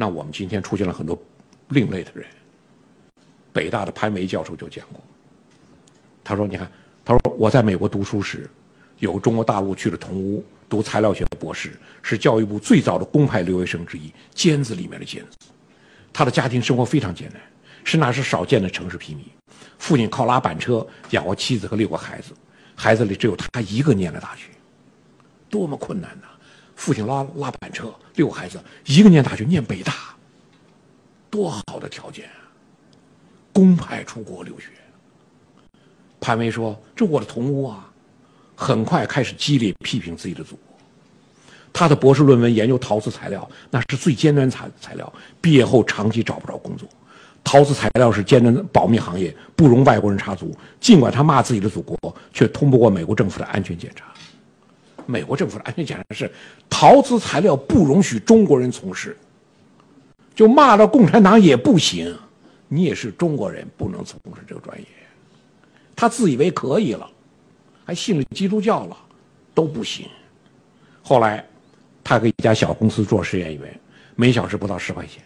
那我们今天出现了很多另类的人。北大的潘维教授就讲过，他说：“你看，他说我在美国读书时，有中国大陆去了同屋读材料学的博士，是教育部最早的公派留学生之一，尖子里面的尖子。他的家庭生活非常艰难，是那时少见的城市平民。父亲靠拉板车养活妻子和六个孩子，孩子里只有他一个念了大学，多么困难呐！父亲拉拉板车，六个孩子，一个念大学，念北大，多好的条件啊！公派出国留学。潘威说：“这我的同屋啊，很快开始激烈批评自己的祖国。他的博士论文研究陶瓷材料，那是最尖端材材料，毕业后长期找不着工作。陶瓷材料是尖端保密行业，不容外国人插足。尽管他骂自己的祖国，却通不过美国政府的安全检查。美国政府的安全检查是陶瓷材料不容许中国人从事，就骂到共产党也不行。你也是中国人，不能从事这个专业。”他自以为可以了，还信了基督教了，都不行。后来，他给一家小公司做实验员，每小时不到十块钱。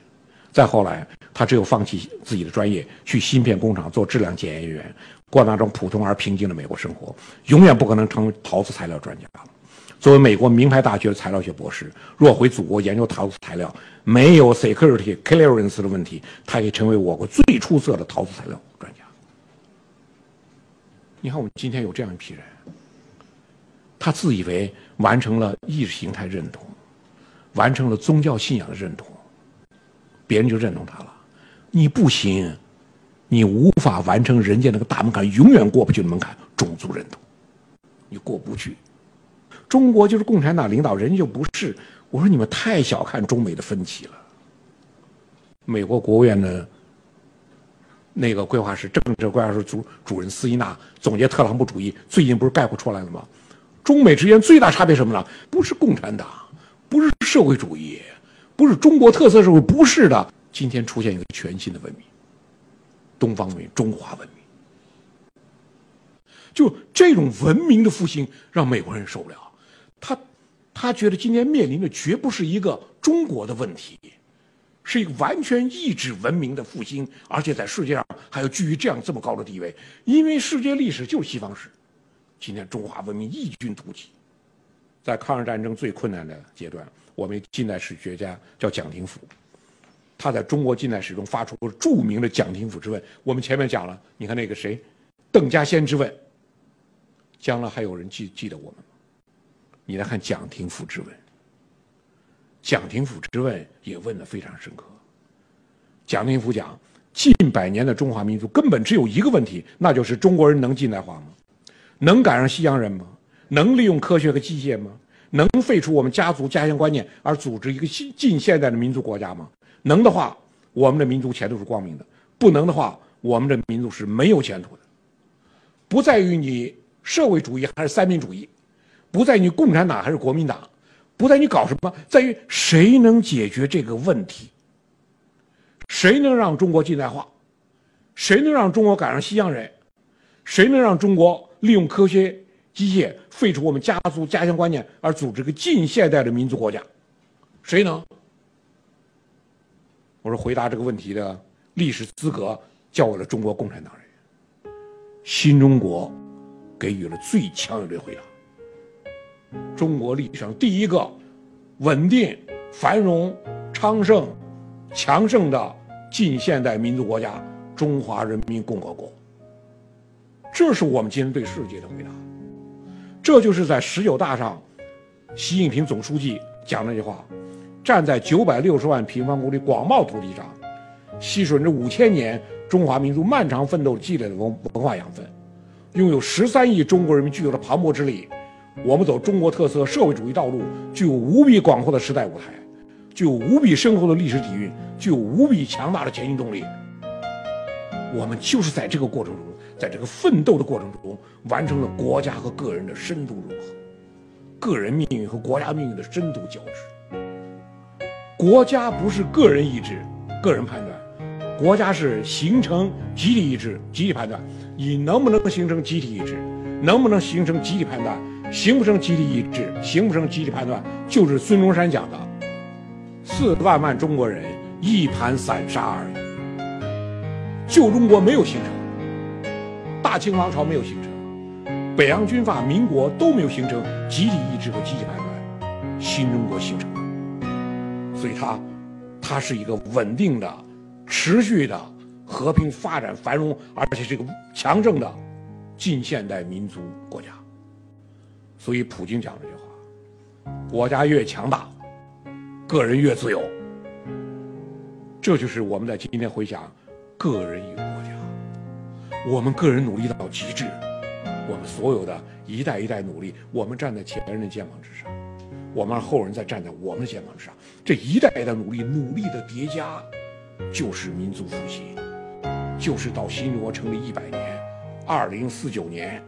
再后来，他只有放弃自己的专业，去芯片工厂做质量检验员，过那种普通而平静的美国生活，永远不可能成为陶瓷材料专家了。作为美国名牌大学的材料学博士，若回祖国研究陶瓷材料，没有 security clearance 的问题，他可以成为我国最出色的陶瓷材料专家。你看，我们今天有这样一批人，他自以为完成了意识形态认同，完成了宗教信仰的认同，别人就认同他了。你不行，你无法完成人家那个大门槛，永远过不去的门槛——种族认同，你过不去。中国就是共产党领导，人家就不是。我说你们太小看中美的分歧了。美国国务院的。那个规划师，政治规划师主主任斯伊纳总结特朗普主义，最近不是概括出来了吗？中美之间最大差别什么呢？不是共产党，不是社会主义，不是中国特色社会，不是的。今天出现一个全新的文明，东方文明，中华文明。就这种文明的复兴，让美国人受不了。他，他觉得今天面临的绝不是一个中国的问题。是一个完全抑制文明的复兴，而且在世界上还要居于这样这么高的地位，因为世界历史就是西方史。今天中华文明异军突起，在抗日战争最困难的阶段，我们近代史学家叫蒋廷甫，他在中国近代史中发出过著名的蒋廷甫之问。我们前面讲了，你看那个谁，邓稼先之问，将来还有人记记得我们？你来看蒋廷甫之问。蒋廷甫之问也问得非常深刻。蒋廷甫讲，近百年的中华民族根本只有一个问题，那就是中国人能近代化吗？能赶上西洋人吗？能利用科学和机械吗？能废除我们家族家乡观念而组织一个新近现代的民族国家吗？能的话，我们的民族前途是光明的；不能的话，我们的民族是没有前途的。不在于你社会主义还是三民主义，不在你共产党还是国民党。不在你搞什么，在于谁能解决这个问题？谁能让中国近代化？谁能让中国赶上西洋人？谁能让中国利用科学机械废除我们家族家乡观念而组织个近现代的民族国家？谁能？我说回答这个问题的历史资格交给了中国共产党人。新中国给予了最强有力的回答。中国历史上第一个稳定、繁荣、昌盛、强盛的近现代民族国家——中华人民共和国。这是我们今天对世界的回答。这就是在十九大上，习近平总书记讲那句话：站在九百六十万平方公里广袤土地上，吸吮着五千年中华民族漫长奋斗积累的文文化养分，拥有十三亿中国人民具有的磅礴之力。我们走中国特色社会主义道路，具有无比广阔的时代舞台，具有无比深厚的历史底蕴，具有无比强大的前进动力。我们就是在这个过程中，在这个奋斗的过程中，完成了国家和个人的深度融合，个人命运和国家命运的深度交织。国家不是个人意志、个人判断，国家是形成集体意志、集体判断。你能不能形成集体意志？能不能形成集体判断？形不成集体意志，形不成集体判断，就是孙中山讲的：四万万中国人一盘散沙而已。旧中国没有形成，大清王朝没有形成，北洋军阀、民国都没有形成集体意志和集体判断，新中国形成，所以它，它是一个稳定的、持续的和平发展、繁荣，而且是个强盛的近现代民族国家。所以普京讲这句话：国家越强大，个人越自由。这就是我们在今天回想，个人与国家，我们个人努力到极致，我们所有的一代一代努力，我们站在前人的肩膀之上，我们让后人再站在我们的肩膀之上，这一代一代努力，努力的叠加，就是民族复兴，就是到新中国成立一百年，二零四九年。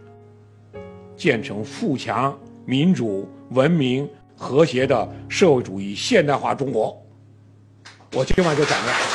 建成富强、民主、文明、和谐的社会主义现代化中国。我今晚就讲了。